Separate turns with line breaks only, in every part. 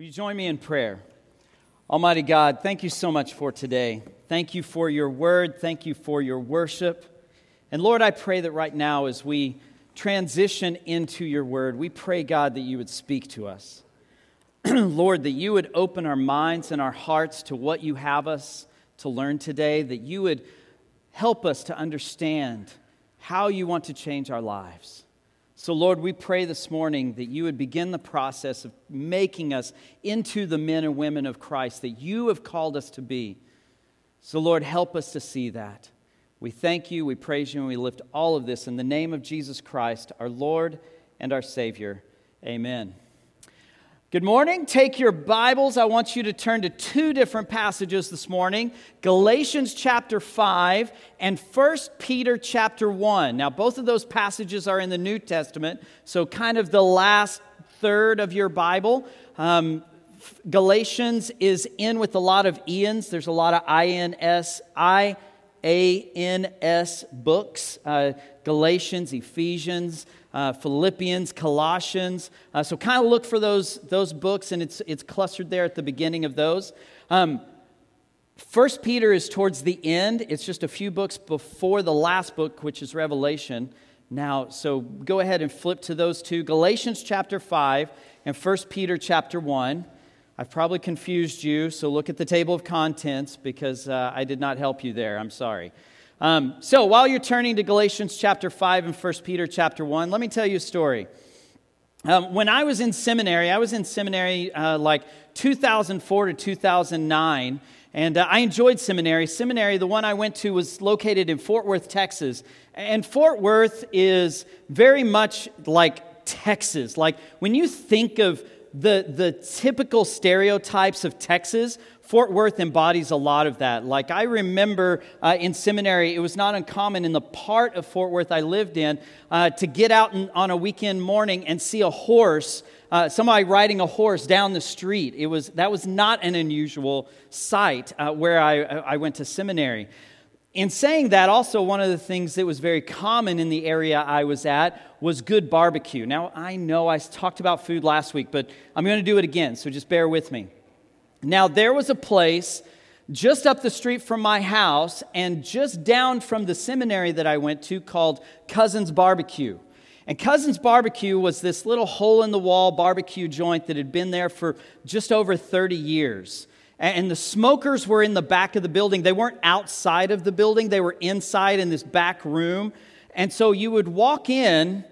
Will you join me in prayer? Almighty God, thank you so much for today. Thank you for your word. Thank you for your worship. And Lord, I pray that right now, as we transition into your word, we pray, God, that you would speak to us. Lord, that you would open our minds and our hearts to what you have us to learn today, that you would help us to understand how you want to change our lives. So, Lord, we pray this morning that you would begin the process of making us into the men and women of Christ that you have called us to be. So, Lord, help us to see that. We thank you, we praise you, and we lift all of this in the name of Jesus Christ, our Lord and our Savior. Amen. Good morning. Take your Bibles. I want you to turn to two different passages this morning Galatians chapter 5 and 1 Peter chapter 1. Now, both of those passages are in the New Testament, so kind of the last third of your Bible. Um, Galatians is in with a lot of Ian's. There's a lot of INS, I A N S books uh, Galatians, Ephesians uh, Philippians, Colossians. Uh, so kind of look for those, those books, and it's, it's clustered there at the beginning of those. Um, First Peter is towards the end. It's just a few books before the last book, which is Revelation. Now, so go ahead and flip to those two Galatians chapter 5 and First Peter chapter 1. I've probably confused you, so look at the table of contents because uh, I did not help you there. I'm sorry. Um, so while you're turning to Galatians chapter 5 and 1 Peter chapter 1, let me tell you a story. Um, when I was in seminary, I was in seminary uh, like 2004 to 2009, and uh, I enjoyed seminary. Seminary, the one I went to, was located in Fort Worth, Texas. And Fort Worth is very much like Texas. Like when you think of the, the typical stereotypes of Texas, Fort Worth embodies a lot of that. Like, I remember uh, in seminary, it was not uncommon in the part of Fort Worth I lived in uh, to get out in, on a weekend morning and see a horse, uh, somebody riding a horse down the street. It was, that was not an unusual sight uh, where I, I went to seminary. In saying that, also one of the things that was very common in the area I was at was good barbecue. Now, I know I talked about food last week, but I'm going to do it again, so just bear with me. Now, there was a place just up the street from my house and just down from the seminary that I went to called Cousins Barbecue. And Cousins Barbecue was this little hole in the wall barbecue joint that had been there for just over 30 years. And the smokers were in the back of the building. They weren't outside of the building, they were inside in this back room. And so you would walk in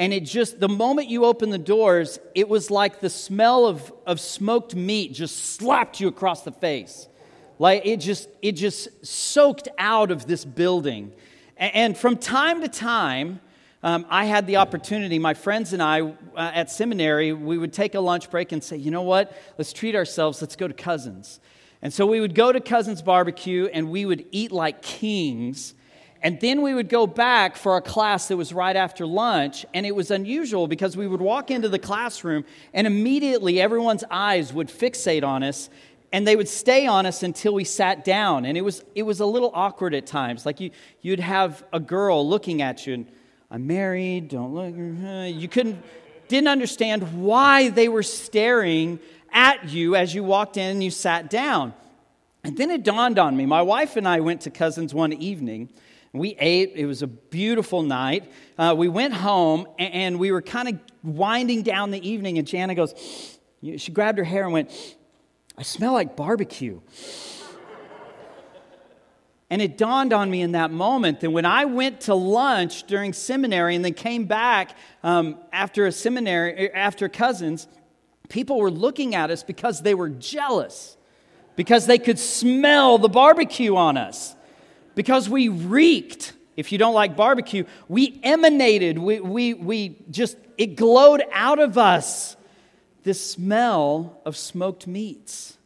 and it just the moment you opened the doors it was like the smell of, of smoked meat just slapped you across the face. Like it just it just soaked out of this building. And, and from time to time um, i had the opportunity my friends and i uh, at seminary we would take a lunch break and say you know what? Let's treat ourselves. Let's go to cousins. And so we would go to cousins barbecue and we would eat like kings and then we would go back for a class that was right after lunch. And it was unusual because we would walk into the classroom and immediately everyone's eyes would fixate on us and they would stay on us until we sat down. And it was, it was a little awkward at times. Like you, you'd have a girl looking at you and, I'm married, don't look. You couldn't, didn't understand why they were staring at you as you walked in and you sat down. And then it dawned on me. My wife and I went to cousins one evening we ate. It was a beautiful night. Uh, we went home and, and we were kind of winding down the evening, and Jana goes, she grabbed her hair and went, I smell like barbecue. And it dawned on me in that moment that when I went to lunch during seminary and then came back um, after a seminary, after cousins, people were looking at us because they were jealous, because they could smell the barbecue on us because we reeked. If you don't like barbecue, we emanated, we, we, we just, it glowed out of us this smell of smoked meats.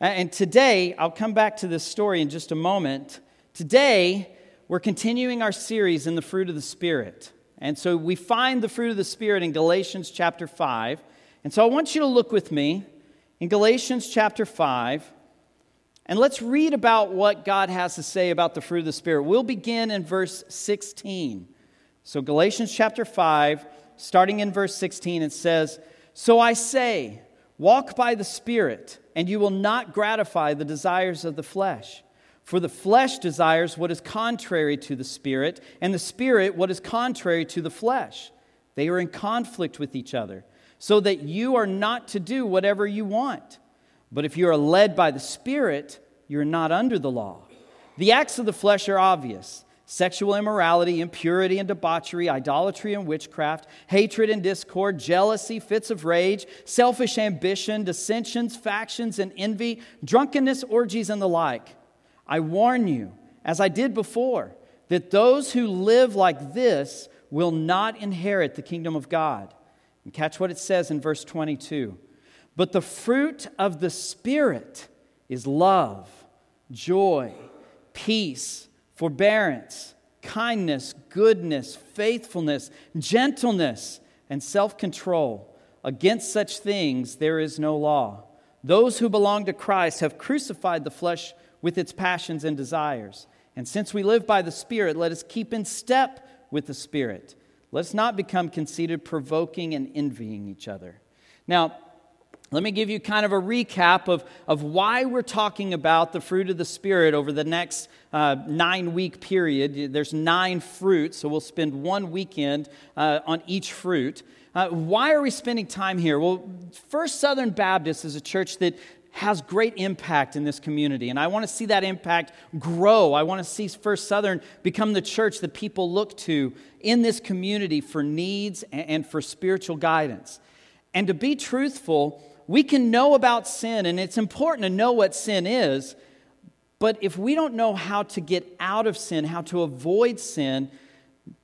And today, I'll come back to this story in just a moment. Today, we're continuing our series in the fruit of the Spirit. And so we find the fruit of the Spirit in Galatians chapter 5. And so I want you to look with me in Galatians chapter 5. And let's read about what God has to say about the fruit of the Spirit. We'll begin in verse 16. So, Galatians chapter 5, starting in verse 16, it says, So I say, Walk by the Spirit, and you will not gratify the desires of the flesh. For the flesh desires what is contrary to the Spirit, and the Spirit what is contrary to the flesh. They are in conflict with each other, so that you are not to do whatever you want. But if you are led by the Spirit, you are not under the law. The acts of the flesh are obvious sexual immorality, impurity and debauchery, idolatry and witchcraft, hatred and discord, jealousy, fits of rage, selfish ambition, dissensions, factions, and envy, drunkenness, orgies, and the like. I warn you, as I did before, that those who live like this will not inherit the kingdom of God. And catch what it says in verse 22. But the fruit of the Spirit is love, joy, peace, forbearance, kindness, goodness, faithfulness, gentleness, and self control. Against such things there is no law. Those who belong to Christ have crucified the flesh with its passions and desires. And since we live by the Spirit, let us keep in step with the Spirit. Let's not become conceited, provoking, and envying each other. Now, let me give you kind of a recap of, of why we're talking about the fruit of the Spirit over the next uh, nine week period. There's nine fruits, so we'll spend one weekend uh, on each fruit. Uh, why are we spending time here? Well, First Southern Baptist is a church that has great impact in this community, and I want to see that impact grow. I want to see First Southern become the church that people look to in this community for needs and for spiritual guidance. And to be truthful, we can know about sin, and it's important to know what sin is, but if we don't know how to get out of sin, how to avoid sin,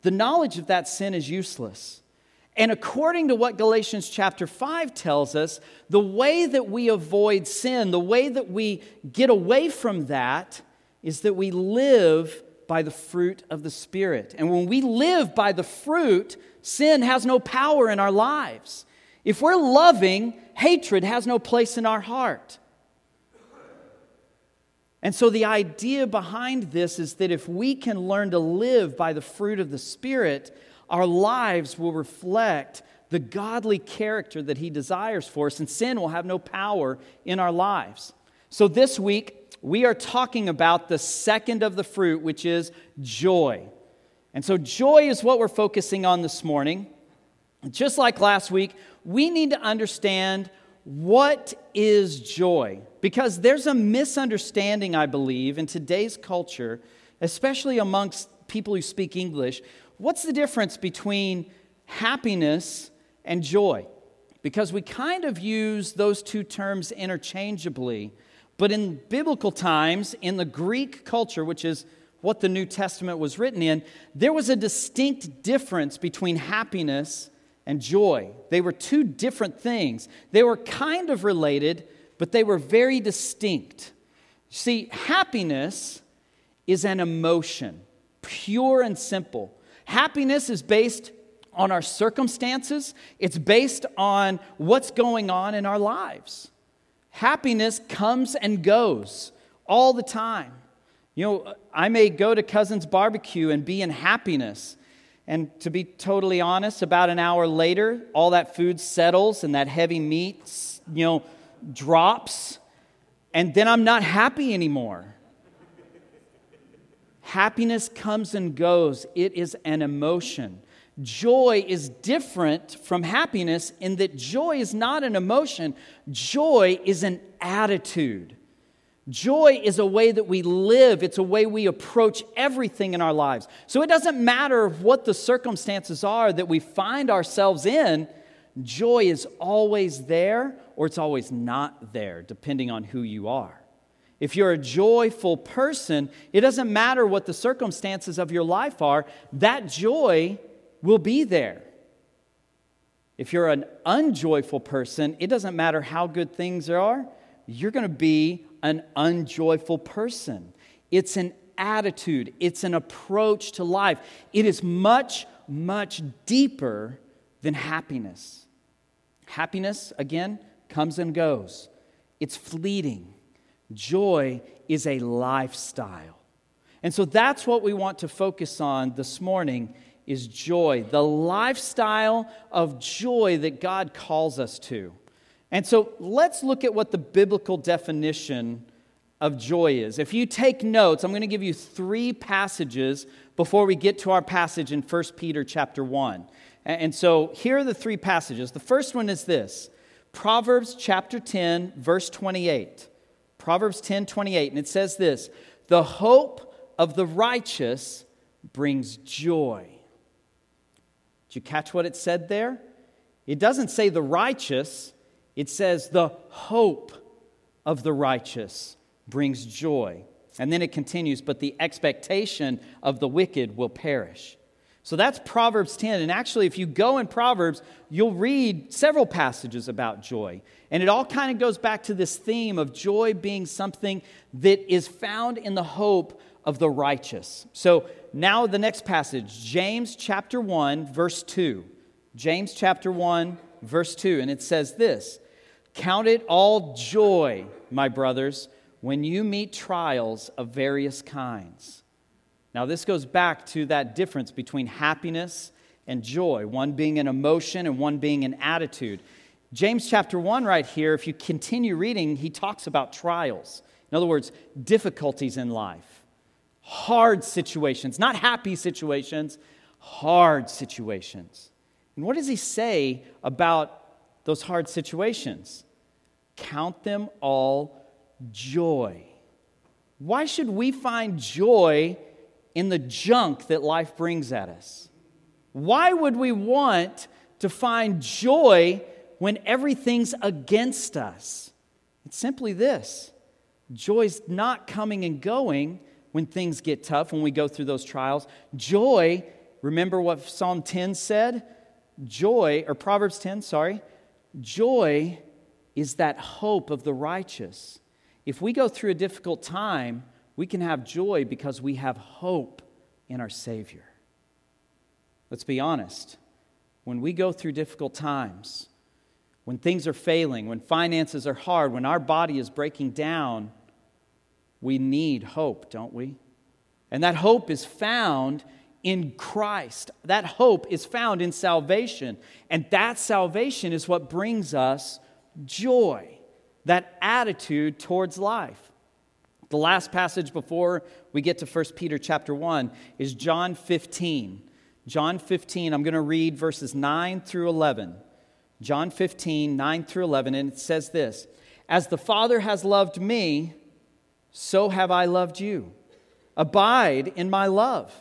the knowledge of that sin is useless. And according to what Galatians chapter 5 tells us, the way that we avoid sin, the way that we get away from that, is that we live by the fruit of the Spirit. And when we live by the fruit, sin has no power in our lives. If we're loving, hatred has no place in our heart. And so, the idea behind this is that if we can learn to live by the fruit of the Spirit, our lives will reflect the godly character that He desires for us, and sin will have no power in our lives. So, this week, we are talking about the second of the fruit, which is joy. And so, joy is what we're focusing on this morning. Just like last week, we need to understand what is joy? Because there's a misunderstanding, I believe, in today's culture, especially amongst people who speak English. What's the difference between happiness and joy? Because we kind of use those two terms interchangeably. But in biblical times, in the Greek culture, which is what the New Testament was written in, there was a distinct difference between happiness and joy. They were two different things. They were kind of related, but they were very distinct. See, happiness is an emotion, pure and simple. Happiness is based on our circumstances, it's based on what's going on in our lives. Happiness comes and goes all the time. You know, I may go to cousin's barbecue and be in happiness and to be totally honest, about an hour later, all that food settles and that heavy meat, you know, drops, and then I'm not happy anymore. Happiness comes and goes, it is an emotion. Joy is different from happiness in that joy is not an emotion, joy is an attitude. Joy is a way that we live, it's a way we approach everything in our lives. So it doesn't matter what the circumstances are that we find ourselves in, joy is always there or it's always not there, depending on who you are. If you're a joyful person, it doesn't matter what the circumstances of your life are, that joy will be there. If you're an unjoyful person, it doesn't matter how good things are, you're going to be an unjoyful person. It's an attitude, it's an approach to life. It is much, much deeper than happiness. Happiness, again, comes and goes, it's fleeting. Joy is a lifestyle. And so that's what we want to focus on this morning is joy, the lifestyle of joy that God calls us to. And so let's look at what the biblical definition of joy is. If you take notes, I'm going to give you three passages before we get to our passage in 1 Peter chapter 1. And so here are the three passages. The first one is this Proverbs chapter 10, verse 28. Proverbs 10, 28. And it says this The hope of the righteous brings joy. Did you catch what it said there? It doesn't say the righteous, it says the hope of the righteous brings joy. And then it continues, but the expectation of the wicked will perish. So that's Proverbs 10. And actually, if you go in Proverbs, you'll read several passages about joy. And it all kind of goes back to this theme of joy being something that is found in the hope of the righteous. So now the next passage, James chapter 1, verse 2. James chapter 1, verse 2. And it says this Count it all joy, my brothers, when you meet trials of various kinds. Now, this goes back to that difference between happiness and joy, one being an emotion and one being an attitude. James chapter 1, right here, if you continue reading, he talks about trials. In other words, difficulties in life, hard situations, not happy situations, hard situations. And what does he say about those hard situations? Count them all joy. Why should we find joy in the junk that life brings at us? Why would we want to find joy when everything's against us? It's simply this joy's not coming and going when things get tough, when we go through those trials. Joy, remember what Psalm 10 said? Joy, or Proverbs 10, sorry, joy is that hope of the righteous. If we go through a difficult time, we can have joy because we have hope in our Savior. Let's be honest. When we go through difficult times, when things are failing, when finances are hard, when our body is breaking down, we need hope, don't we? And that hope is found in Christ. That hope is found in salvation. And that salvation is what brings us joy, that attitude towards life. The last passage before we get to 1 Peter chapter 1 is John 15. John 15, I'm going to read verses 9 through 11. John 15, 9 through 11, and it says this As the Father has loved me, so have I loved you. Abide in my love.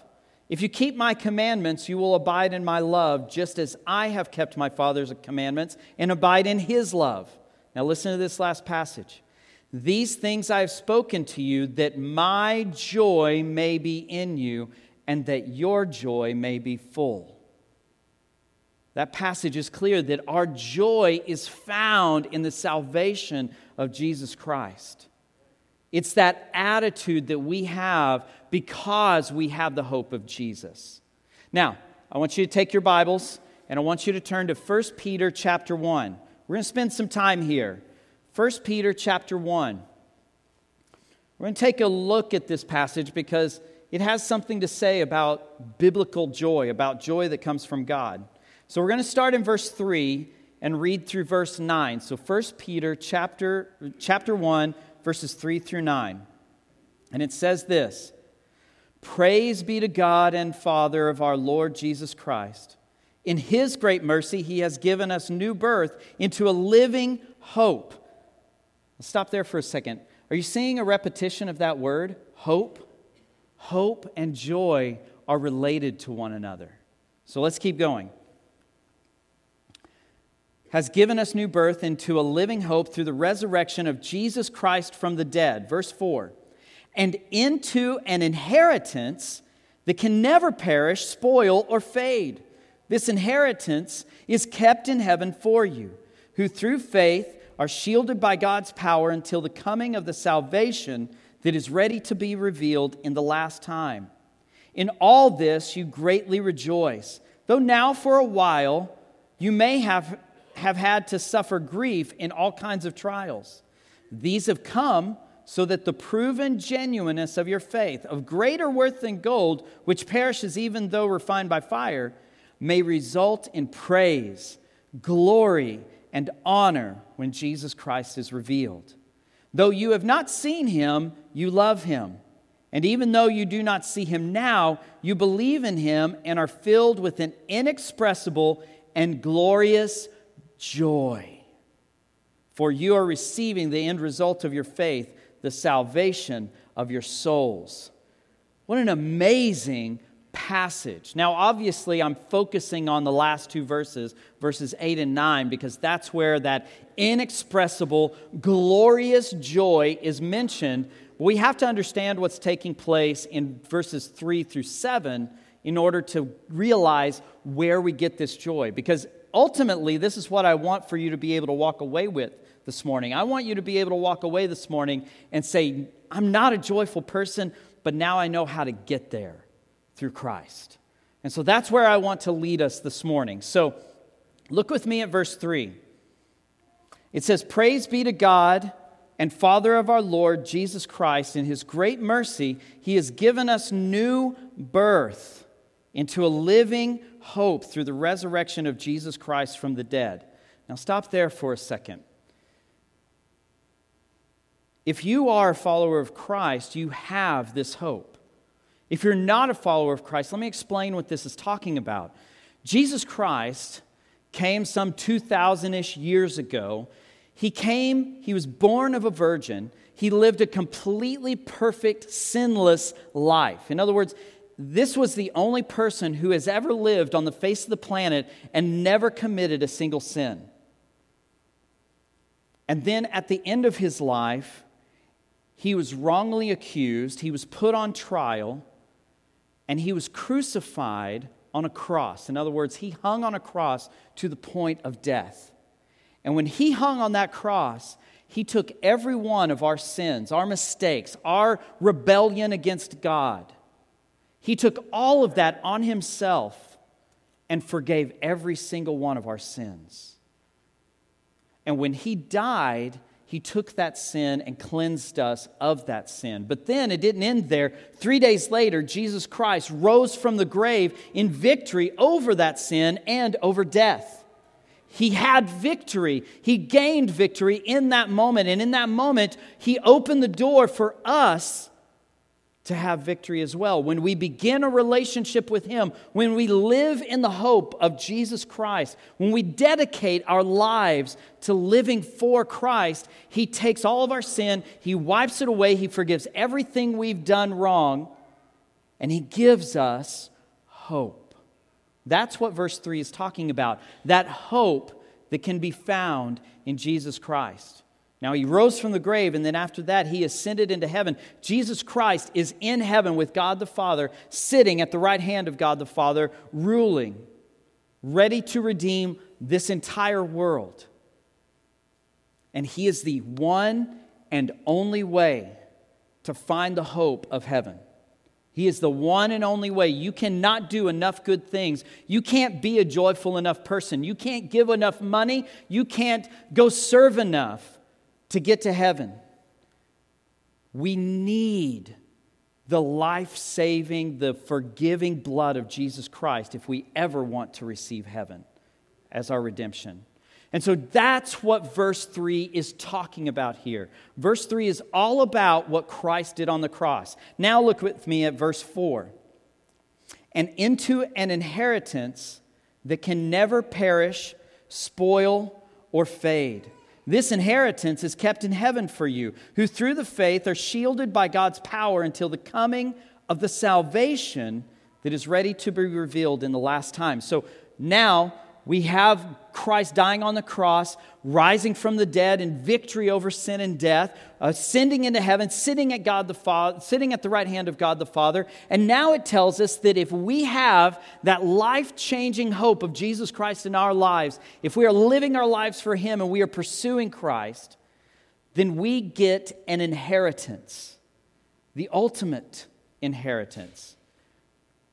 If you keep my commandments, you will abide in my love, just as I have kept my Father's commandments and abide in his love. Now, listen to this last passage. These things I have spoken to you, that my joy may be in you, and that your joy may be full. That passage is clear that our joy is found in the salvation of Jesus Christ. It's that attitude that we have because we have the hope of Jesus. Now, I want you to take your Bibles and I want you to turn to 1 Peter chapter 1. We're going to spend some time here. 1 Peter chapter 1. We're going to take a look at this passage because it has something to say about biblical joy, about joy that comes from God. So we're going to start in verse 3 and read through verse 9. So 1 Peter chapter, chapter 1, verses 3 through 9. And it says this Praise be to God and Father of our Lord Jesus Christ. In his great mercy, he has given us new birth into a living hope stop there for a second. Are you seeing a repetition of that word? Hope? Hope and joy are related to one another. So let's keep going. Has given us new birth into a living hope through the resurrection of Jesus Christ from the dead. Verse 4. And into an inheritance that can never perish, spoil, or fade. This inheritance is kept in heaven for you, who through faith are shielded by God's power until the coming of the salvation that is ready to be revealed in the last time. In all this you greatly rejoice, though now for a while you may have, have had to suffer grief in all kinds of trials. These have come so that the proven genuineness of your faith, of greater worth than gold, which perishes even though refined by fire, may result in praise, glory, and honor when Jesus Christ is revealed. Though you have not seen him, you love him. And even though you do not see him now, you believe in him and are filled with an inexpressible and glorious joy. For you are receiving the end result of your faith, the salvation of your souls. What an amazing passage. Now, obviously, I'm focusing on the last two verses, verses 8 and 9, because that's where that inexpressible, glorious joy is mentioned. We have to understand what's taking place in verses 3 through 7 in order to realize where we get this joy. Because ultimately, this is what I want for you to be able to walk away with this morning. I want you to be able to walk away this morning and say, I'm not a joyful person, but now I know how to get there through Christ. And so that's where I want to lead us this morning. So look with me at verse 3. It says, Praise be to God and Father of our Lord Jesus Christ. In his great mercy, he has given us new birth into a living hope through the resurrection of Jesus Christ from the dead. Now, stop there for a second. If you are a follower of Christ, you have this hope. If you're not a follower of Christ, let me explain what this is talking about. Jesus Christ came some 2,000 ish years ago. He came, he was born of a virgin. He lived a completely perfect, sinless life. In other words, this was the only person who has ever lived on the face of the planet and never committed a single sin. And then at the end of his life, he was wrongly accused, he was put on trial, and he was crucified on a cross. In other words, he hung on a cross to the point of death. And when he hung on that cross, he took every one of our sins, our mistakes, our rebellion against God. He took all of that on himself and forgave every single one of our sins. And when he died, he took that sin and cleansed us of that sin. But then it didn't end there. Three days later, Jesus Christ rose from the grave in victory over that sin and over death. He had victory. He gained victory in that moment. And in that moment, he opened the door for us to have victory as well. When we begin a relationship with Him, when we live in the hope of Jesus Christ, when we dedicate our lives to living for Christ, He takes all of our sin, He wipes it away, He forgives everything we've done wrong, and He gives us hope. That's what verse 3 is talking about that hope that can be found in Jesus Christ. Now, he rose from the grave, and then after that, he ascended into heaven. Jesus Christ is in heaven with God the Father, sitting at the right hand of God the Father, ruling, ready to redeem this entire world. And he is the one and only way to find the hope of heaven. He is the one and only way. You cannot do enough good things. You can't be a joyful enough person. You can't give enough money. You can't go serve enough to get to heaven. We need the life saving, the forgiving blood of Jesus Christ if we ever want to receive heaven as our redemption. And so that's what verse 3 is talking about here. Verse 3 is all about what Christ did on the cross. Now look with me at verse 4. And into an inheritance that can never perish, spoil, or fade this inheritance is kept in heaven for you, who through the faith are shielded by God's power until the coming of the salvation that is ready to be revealed in the last time. So now we have Christ dying on the cross, rising from the dead in victory over sin and death, uh, ascending into heaven, sitting at God the Father, sitting at the right hand of God the Father. And now it tells us that if we have that life-changing hope of Jesus Christ in our lives, if we are living our lives for him and we are pursuing Christ, then we get an inheritance, the ultimate inheritance.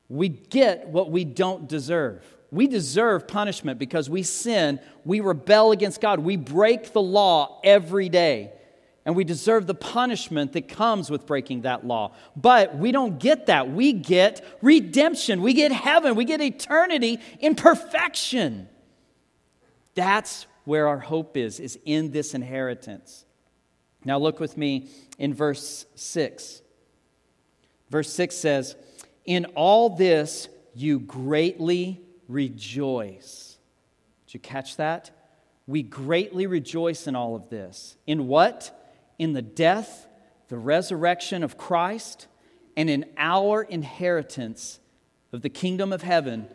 We get what we don't deserve. We deserve punishment because we sin, we rebel against God, we break the law every day. And we deserve the punishment that comes with breaking that law. But we don't get that. We get redemption. We get heaven. We get eternity in perfection. That's where our hope is, is in this inheritance. Now, look with me in verse 6. Verse 6 says, In all this you greatly rejoice. Did you catch that? We greatly rejoice in all of this. In what? In the death, the resurrection of Christ, and in our inheritance of the kingdom of heaven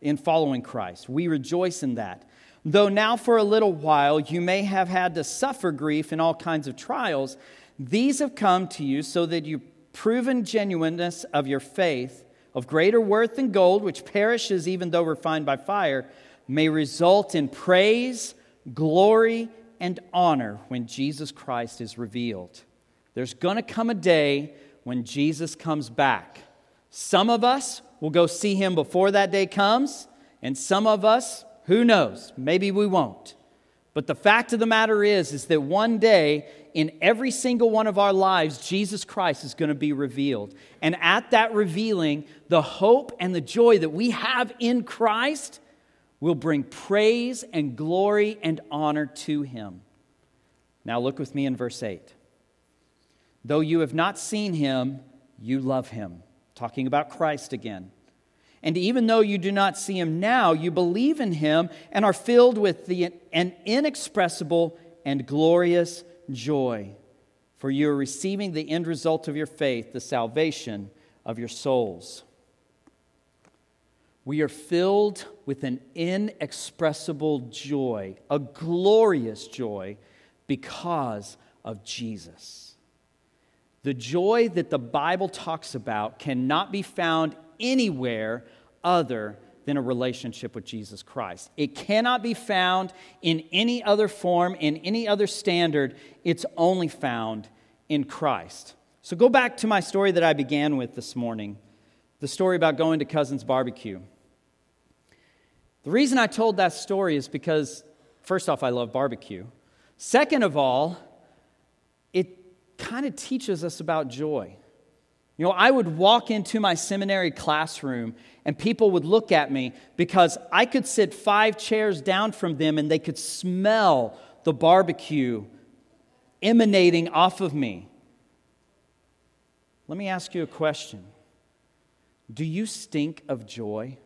in following Christ. We rejoice in that. Though now for a little while you may have had to suffer grief in all kinds of trials, these have come to you so that you proven genuineness of your faith, of greater worth than gold, which perishes even though refined by fire, may result in praise, glory, and honor when Jesus Christ is revealed. There's going to come a day when Jesus comes back. Some of us will go see him before that day comes, and some of us who knows? Maybe we won't. But the fact of the matter is is that one day in every single one of our lives Jesus Christ is going to be revealed. And at that revealing, the hope and the joy that we have in Christ will bring praise and glory and honor to him. Now look with me in verse 8. Though you have not seen him, you love him. Talking about Christ again. And even though you do not see him now, you believe in him and are filled with the, an inexpressible and glorious joy. For you are receiving the end result of your faith, the salvation of your souls. We are filled with an inexpressible joy, a glorious joy, because of Jesus. The joy that the Bible talks about cannot be found anywhere other than a relationship with Jesus Christ. It cannot be found in any other form, in any other standard. It's only found in Christ. So go back to my story that I began with this morning the story about going to Cousin's barbecue. The reason I told that story is because, first off, I love barbecue. Second of all, it kind of teaches us about joy. You know, I would walk into my seminary classroom and people would look at me because I could sit five chairs down from them and they could smell the barbecue emanating off of me. Let me ask you a question Do you stink of joy?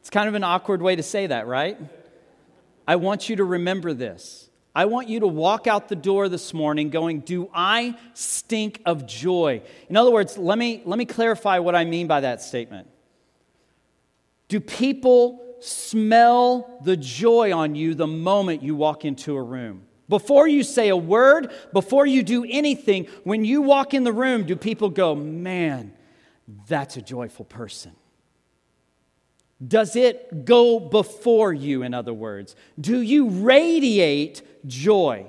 it's kind of an awkward way to say that, right? I want you to remember this. I want you to walk out the door this morning going, Do I stink of joy? In other words, let me, let me clarify what I mean by that statement. Do people smell the joy on you the moment you walk into a room? Before you say a word, before you do anything, when you walk in the room, do people go, Man, that's a joyful person? Does it go before you, in other words? Do you radiate joy?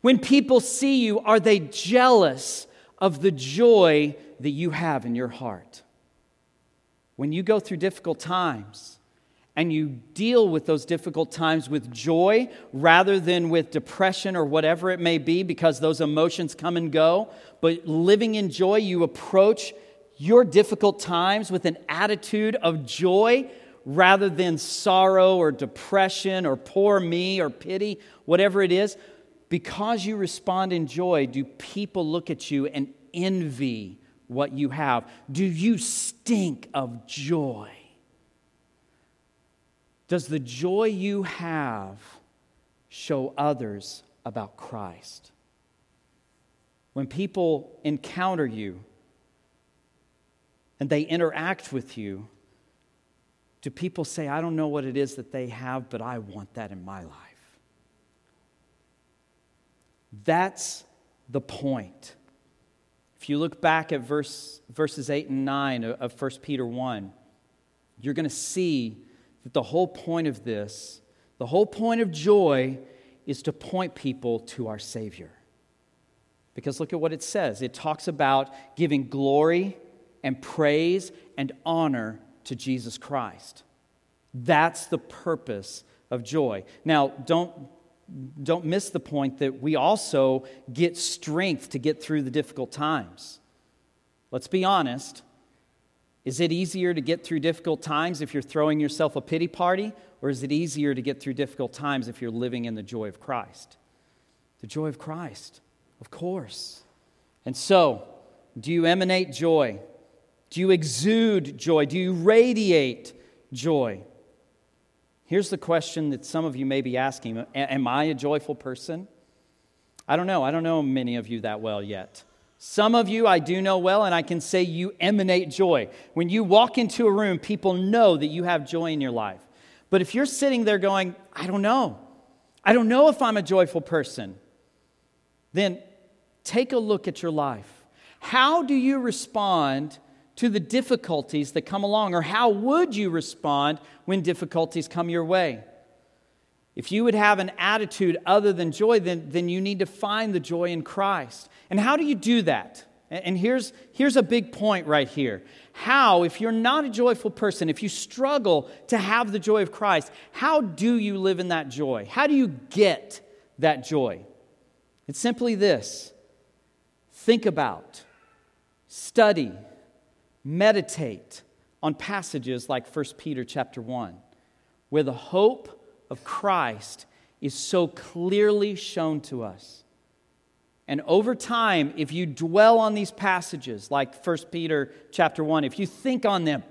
When people see you, are they jealous of the joy that you have in your heart? When you go through difficult times and you deal with those difficult times with joy rather than with depression or whatever it may be, because those emotions come and go, but living in joy, you approach your difficult times with an attitude of joy rather than sorrow or depression or poor me or pity, whatever it is, because you respond in joy, do people look at you and envy what you have? Do you stink of joy? Does the joy you have show others about Christ? When people encounter you, and they interact with you, do people say, I don't know what it is that they have, but I want that in my life? That's the point. If you look back at verse, verses 8 and 9 of 1 Peter 1, you're going to see that the whole point of this, the whole point of joy, is to point people to our Savior. Because look at what it says it talks about giving glory and praise and honor to Jesus Christ. That's the purpose of joy. Now, don't, don't miss the point that we also get strength to get through the difficult times. Let's be honest. Is it easier to get through difficult times if you're throwing yourself a pity party? Or is it easier to get through difficult times if you're living in the joy of Christ? The joy of Christ, of course. And so, do you emanate joy? Do you exude joy? Do you radiate joy? Here's the question that some of you may be asking Am I a joyful person? I don't know. I don't know many of you that well yet. Some of you I do know well, and I can say you emanate joy. When you walk into a room, people know that you have joy in your life. But if you're sitting there going, I don't know, I don't know if I'm a joyful person, then take a look at your life. How do you respond to the difficulties that come along? Or how would you respond when difficulties come your way? If you would have an attitude other than joy, then, then you need to find the joy in Christ. And how do you do that? And here's, here's a big point right here. How, if you're not a joyful person, if you struggle to have the joy of Christ, how do you live in that joy? How do you get that joy? It's simply this think about, study, meditate on passages like 1 Peter chapter 1, where the hope of Christ is so clearly shown to us. And over time, if you dwell on these passages like 1 Peter chapter 1, if you think on them,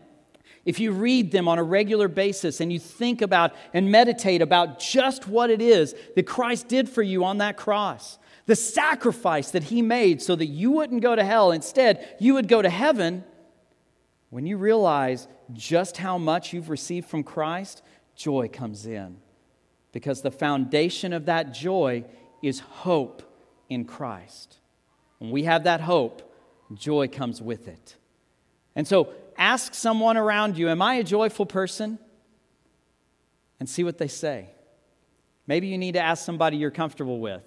if you read them on a regular basis and you think about and meditate about just what it is that Christ did for you on that cross, the sacrifice that he made so that you wouldn't go to hell, instead, you would go to heaven, when you realize just how much you've received from Christ, joy comes in. Because the foundation of that joy is hope in Christ. When we have that hope, joy comes with it. And so ask someone around you, Am I a joyful person? And see what they say. Maybe you need to ask somebody you're comfortable with.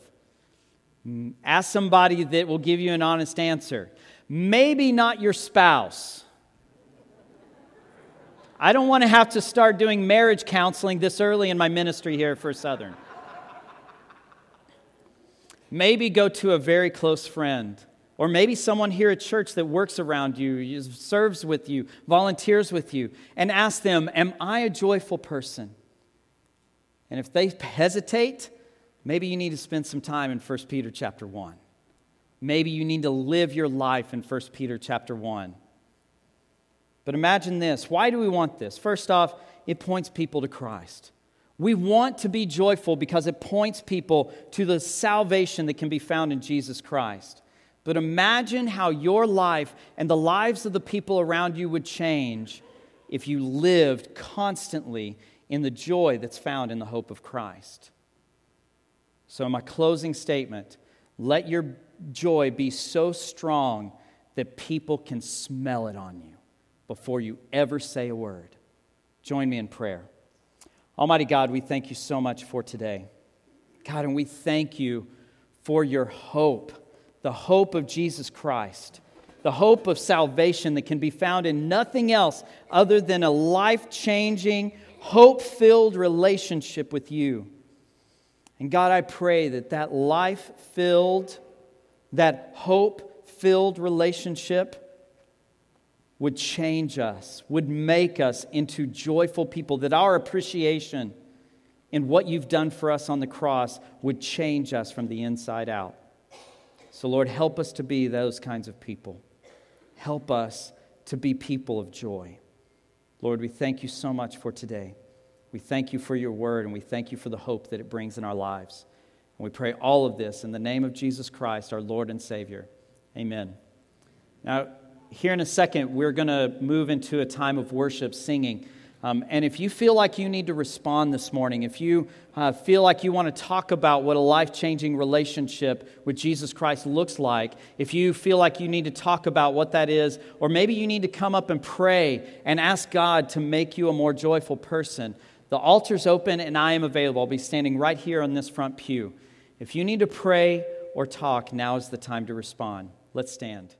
Mm, ask somebody that will give you an honest answer. Maybe not your spouse. I don't want to have to start doing marriage counseling this early in my ministry here First Southern. Maybe go to a very close friend, or maybe someone here at church that works around you, serves with you, volunteers with you, and ask them, Am I a joyful person? And if they hesitate, maybe you need to spend some time in 1 Peter chapter 1. Maybe you need to live your life in 1 Peter chapter 1. But imagine this. Why do we want this? First off, it points people to Christ. We want to be joyful because it points people to the salvation that can be found in Jesus Christ. But imagine how your life and the lives of the people around you would change if you lived constantly in the joy that's found in the hope of Christ. So, in my closing statement let your joy be so strong that people can smell it on you before you ever say a word. Join me in prayer. Almighty God, we thank you so much for today. God, and we thank you for your hope, the hope of Jesus Christ, the hope of salvation that can be found in nothing else other than a life changing, hope filled relationship with you. And God, I pray that that life filled, that hope filled relationship would change us, would make us into joyful people, that our appreciation in what you've done for us on the cross would change us from the inside out. So, Lord, help us to be those kinds of people. Help us to be people of joy. Lord, we thank you so much for today. We thank you for your word, and we thank you for the hope that it brings in our lives. And we pray all of this in the name of Jesus Christ, our Lord and Savior. Amen. Now, here in a second, we're going to move into a time of worship, singing. Um, and if you feel like you need to respond this morning, if you uh, feel like you want to talk about what a life changing relationship with Jesus Christ looks like, if you feel like you need to talk about what that is, or maybe you need to come up and pray and ask God to make you a more joyful person, the altar's open and I am available. I'll be standing right here on this front pew. If you need to pray or talk, now is the time to respond. Let's stand.